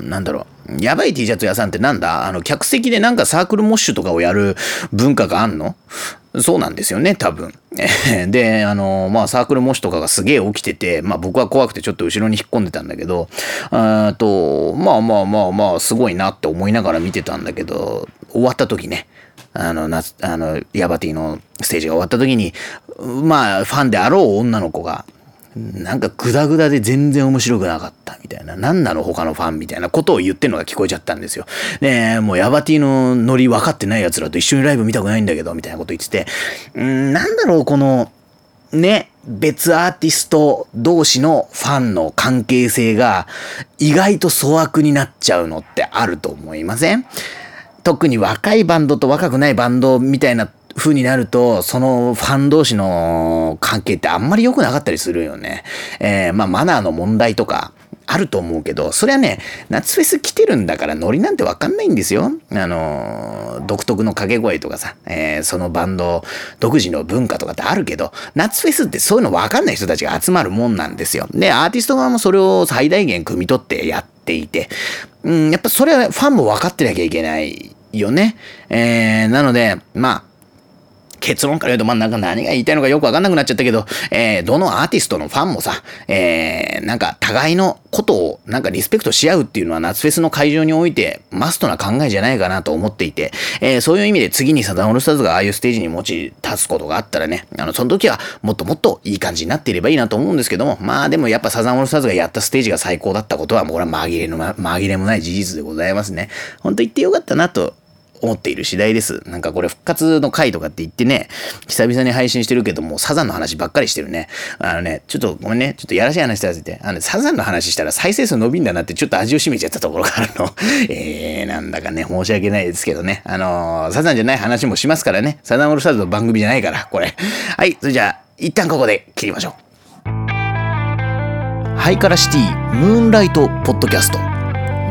なんだろう、やばい T シャツ屋さんってなんだ？あの、客席でなんかサークルモッシュとかをやる文化があんの？そうなんですよね、多分。で、あの、まあ、サークル模試とかがすげえ起きてて、まあ、僕は怖くてちょっと後ろに引っ込んでたんだけど、あと、まあまあまあまあ、すごいなって思いながら見てたんだけど、終わった時ね、あの、なあの、ヤバティのステージが終わった時に、まあ、ファンであろう女の子が、なんかグダグダで全然面白くなかったみたいな、なんなの他のファンみたいなことを言ってるのが聞こえちゃったんですよ。で、もうヤバティのノリ分かってない奴らと一緒にライブ見たくないんだけど、みたいなこと言ってて、うん、なんだろう、この、ね、別アーティスト同士のファンの関係性が意外と粗悪になっちゃうのってあると思いません？特に若いバンドと若くないバンドみたいな風になると、そのファン同士の関係ってあんまり良くなかったりするよね。えー、まあマナーの問題とか、あると思うけど、それはね、夏フェス来てるんだからノリなんてわかんないんですよ。あの、独特の掛け声とかさ、えー、そのバンド独自の文化とかってあるけど、夏フェスってそういうのわかんない人たちが集まるもんなんですよ。で、アーティスト側もそれを最大限汲み取ってやっていて、うん、やっぱそれはファンも分かってなきゃいけないよね。えー、なので、まあ、結論から言うと、まあ、なんか何が言いたいのかよくわかんなくなっちゃったけど、えー、どのアーティストのファンもさ、えー、なんか互いのことをなんかリスペクトし合うっていうのは夏フェスの会場においてマストな考えじゃないかなと思っていて、えー、そういう意味で次にサザンオールスターズがああいうステージに持ち立つことがあったらね、あの、その時はもっともっといい感じになっていればいいなと思うんですけども、まあでもやっぱサザンオールスターズがやったステージが最高だったことはもうこれは紛れの、紛れもない事実でございますね。本当言ってよかったなと思っている次第です。なんかこれ復活の回とかって言ってね、久々に配信してるけども、サザンの話ばっかりしてるね。あのね、ちょっとごめんね、ちょっとやらしい話させて、あの、サザンの話したら再生数伸びんだなってちょっと味を占めちゃったところがあるの。えー、なんだかね、申し訳ないですけどね。あのー、サザンじゃない話もしますからね。サザンオールスターズの番組じゃないから、これ。はい、それじゃあ、一旦ここで切りましょう。ハイカラシティムーンライトポッドキャスト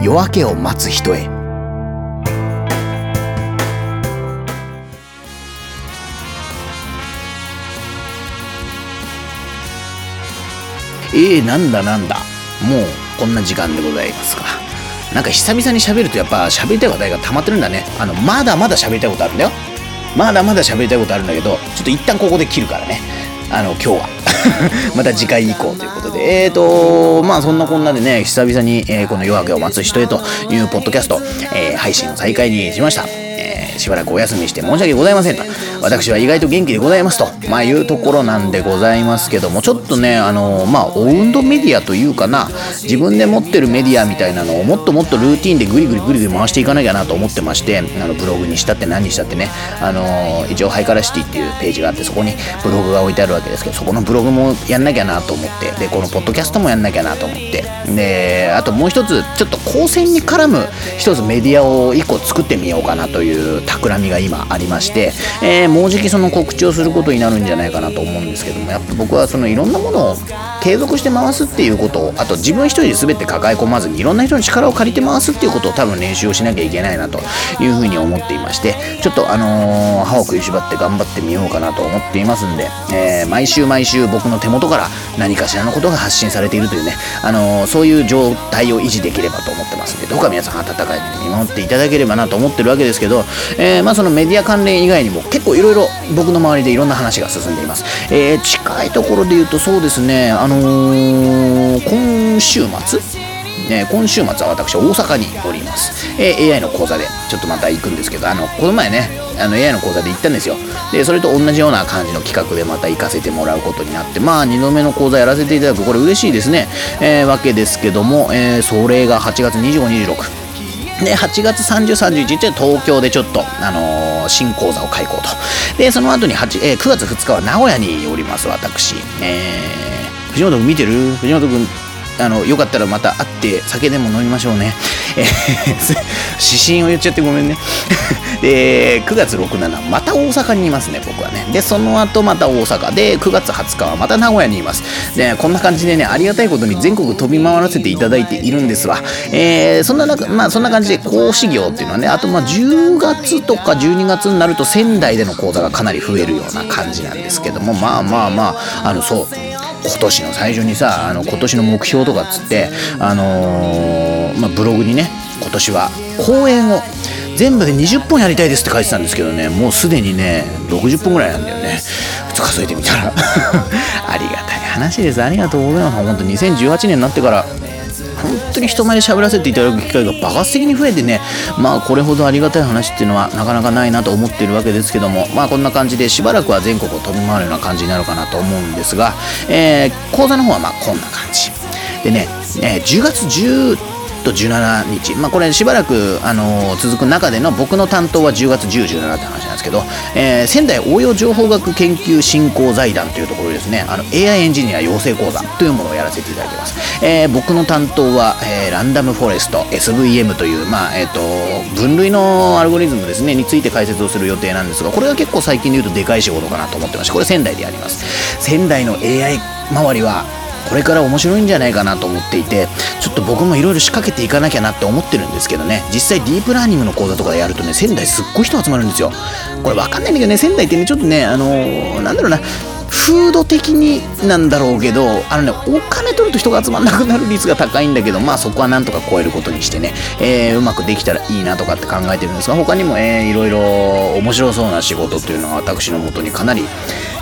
夜明けを待つ人へえー、なんだなんだ。もうこんな時間でございますか。なんか久々に喋るとやっぱ喋りたい話題が溜まってるんだね。あの、まだまだ喋りたいことあるんだよ。まだまだ喋りたいことあるんだけど、ちょっと一旦ここで切るからね。あの、今日は。また次回以降ということで。えーと、まあそんなこんなでね、久々に、えー、この夜明けを待つ人へというポッドキャスト、えー、配信を再開にしました。ー、しばらくお休みして申し訳ございませんと。私は意外と元気でございますと、まあ、いうところなんでございますけども、ちょっとね、あの、まあ、オウンドメディアというかな、自分で持ってるメディアみたいなのをもっともっとルーティンでぐりぐりぐりぐり回していかなきゃなと思ってまして、あの、ブログにしたって何にしたってね、あの、一応ハイカラシティっていうページがあって、そこにブログが置いてあるわけですけど、そこのブログもやんなきゃなと思って、で、このポッドキャストもやんなきゃなと思って、で、あともう一つ、ちょっと光線に絡む一つメディアを一個作ってみようかなという企みが今ありまして、えー、もうじきその告知をすることになるんじゃないかなと思うんですけどもやっぱ僕はそのいろんなものを継続して回すっていうことをあと自分一人で全て抱え込まずにいろんな人の力を借りて回すっていうことを多分練習をしなきゃいけないなというふうに思っていましてちょっとあのー、歯を食いしばって頑張ってみようかなと思っていますんで、えー、毎週毎週僕の手元から何かしらのことが発信されているというね、あのー、そういう状態を維持できればと思ってますんでどうか皆さん温かい目で見守っていただければなと思ってるわけですけど、えまあそのメディア関連以外にも結構いろいろ僕の周りでいろんな話が進んでいます。えー、近いところで言うとそうですね、あのー、今週末？ね、今週末は私大阪におります、えー、AI の講座でちょっとまた行くんですけどあのこの前ねあの AI の講座で行ったんですよ。でそれと同じような感じの企画でまた行かせてもらうことになってまあ2度目の講座やらせていただくこれ嬉しいですね、えー、わけですけども、えー、それが8月2526で8月3031日は東京でちょっとあのー、新講座を開講と。で、その後に8、えー、9月2日は名古屋におります、私。えー、藤本君見てる？藤本君、あの、よかったらまた会って酒でも飲みましょうね。えー、指針を言っちゃってごめんね。で、9月6、7、また大阪にいますね、僕はね。で、その後また大阪で、9月20日はまた名古屋にいます。で、こんな感じでね、ありがたいことに全国飛び回らせていただいているんですわ。えー、そんな中、まあそんな感じで講師業っていうのはね、あとまあ10月とか12月になると仙台での講座がかなり増えるような感じなんですけども、まあまあまあ、あの、そう。今年の最初にさあの今年の目標とかっつってあのー、まあ、ブログにね今年は公演を全部で20本やりたいですって書いてたんですけどねもうすでにね60本ぐらいなんだよね。普通数えてみたら。ありがたい話です。ありがとうございます。本当2018年になってから人前で喋らせていただく機会が爆発的に増えてねまあこれほどありがたい話っていうのはなかなかないなと思っているわけですけどもまあこんな感じでしばらくは全国を飛び回るような感じになるかなと思うんですが、えー、講座の方はまあこんな感じ。でね、えー、10月10と17日、まあ、これしばらく、あのー、続く中での僕の担当は10月10、17って話なんですけど、えー、仙台応用情報学研究振興財団というところですね。あの AI エンジニア養成講座というものをやらせていただいてます、えー、僕の担当は、えランダムフォレスト SVM という、まあえーと、分類のアルゴリズムですねについて解説をする予定なんですがこれが結構最近で言うとでかい仕事かなと思ってましてこれ仙台でやります。仙台の AI 周りはこれから面白いんじゃないかなと思っていてちょっと僕もいろいろ仕掛けていかなきゃなって思ってるんですけどね。実際ディープラーニングの講座とかでやるとね仙台すっごい人集まるんですよ。これ分かんないんだけどね仙台ってねちょっとねあのー、なんだろうな風土的になんだろうけどあのねお金取ると人が集まんなくなる率が高いんだけどまあそこはなんとか超えることにしてね、えー、うまくできたらいいなとかって考えてるんですが他にも、えー、いろいろ面白そうな仕事っていうのは私のもとにかなり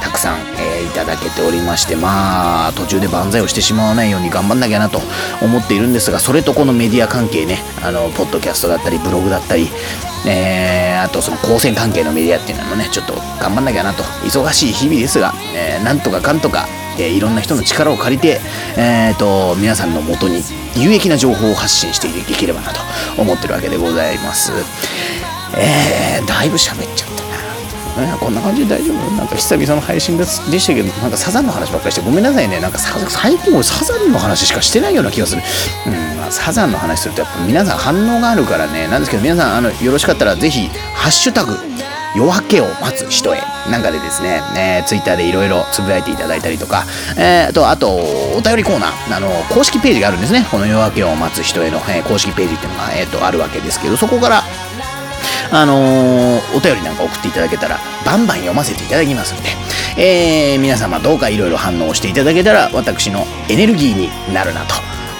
たくさん、えー、いただけておりましてまあ途中で万歳をしてしまわないように頑張んなきゃなと思っているんですがそれとこのメディア関係ねあのポッドキャストだったりブログだったり、えー、あとその光線関係のメディアっていうのもねちょっと頑張んなきゃなと忙しい日々ですが、えー、なんとかかんとかえ、いろんな人の力を借りて、えーと、皆さんのもとに有益な情報を発信していければなと思ってるわけでございます。えー、だいぶ喋っちゃったこんな感じで大丈夫？なんか久々の配信でしたけどなんかサザンの話ばっかりしてごめんなさいね。なんか最近俺サザンの話しかしてないような気がする。うんまあ、サザンの話するとやっぱ皆さん反応があるからね。なんですけど皆さんあのよろしかったらぜひハッシュタグ夜明けを待つ人へ。なんかでですね、えー、ツイッターでいろいろつぶやいていただいたりとか、えー、と、あと、お便りコーナー、あの、公式ページがあるんですね。この夜明けを待つ人への、えー、公式ページっていうのが、えー、と、あるわけですけど、そこから、あのー、お便りなんか送っていただけたら、バンバン読ませていただきますんで、えー、皆様どうかいろいろ反応していただけたら、私のエネルギーになるなと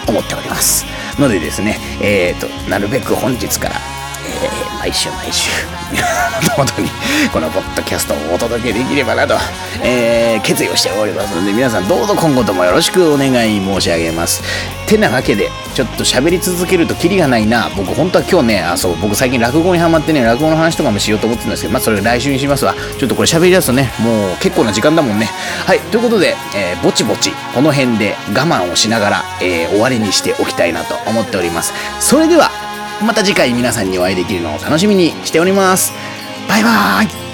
思っております。のでですね、えーと、なるべく本日から、えー、毎週毎週本当にこのポッドキャストをお届けできればなと、えー、決意をしておりますので皆さんどうぞ今後ともよろしくお願い申し上げます。てなわけでちょっと喋り続けるとキリがないな。僕本当は今日ねあそう僕最近落語にハマってね落語の話とかもしようと思ってたんですけどまあそれ来週にしますわ。ちょっとこれ喋り出すとねもう結構な時間だもんね。はいということで、えー、ぼちぼちこの辺で我慢をしながら、えー、終わりにしておきたいなと思っております。それではまた次回皆さんにお会いできるのを楽しみにしております。バイバーイ。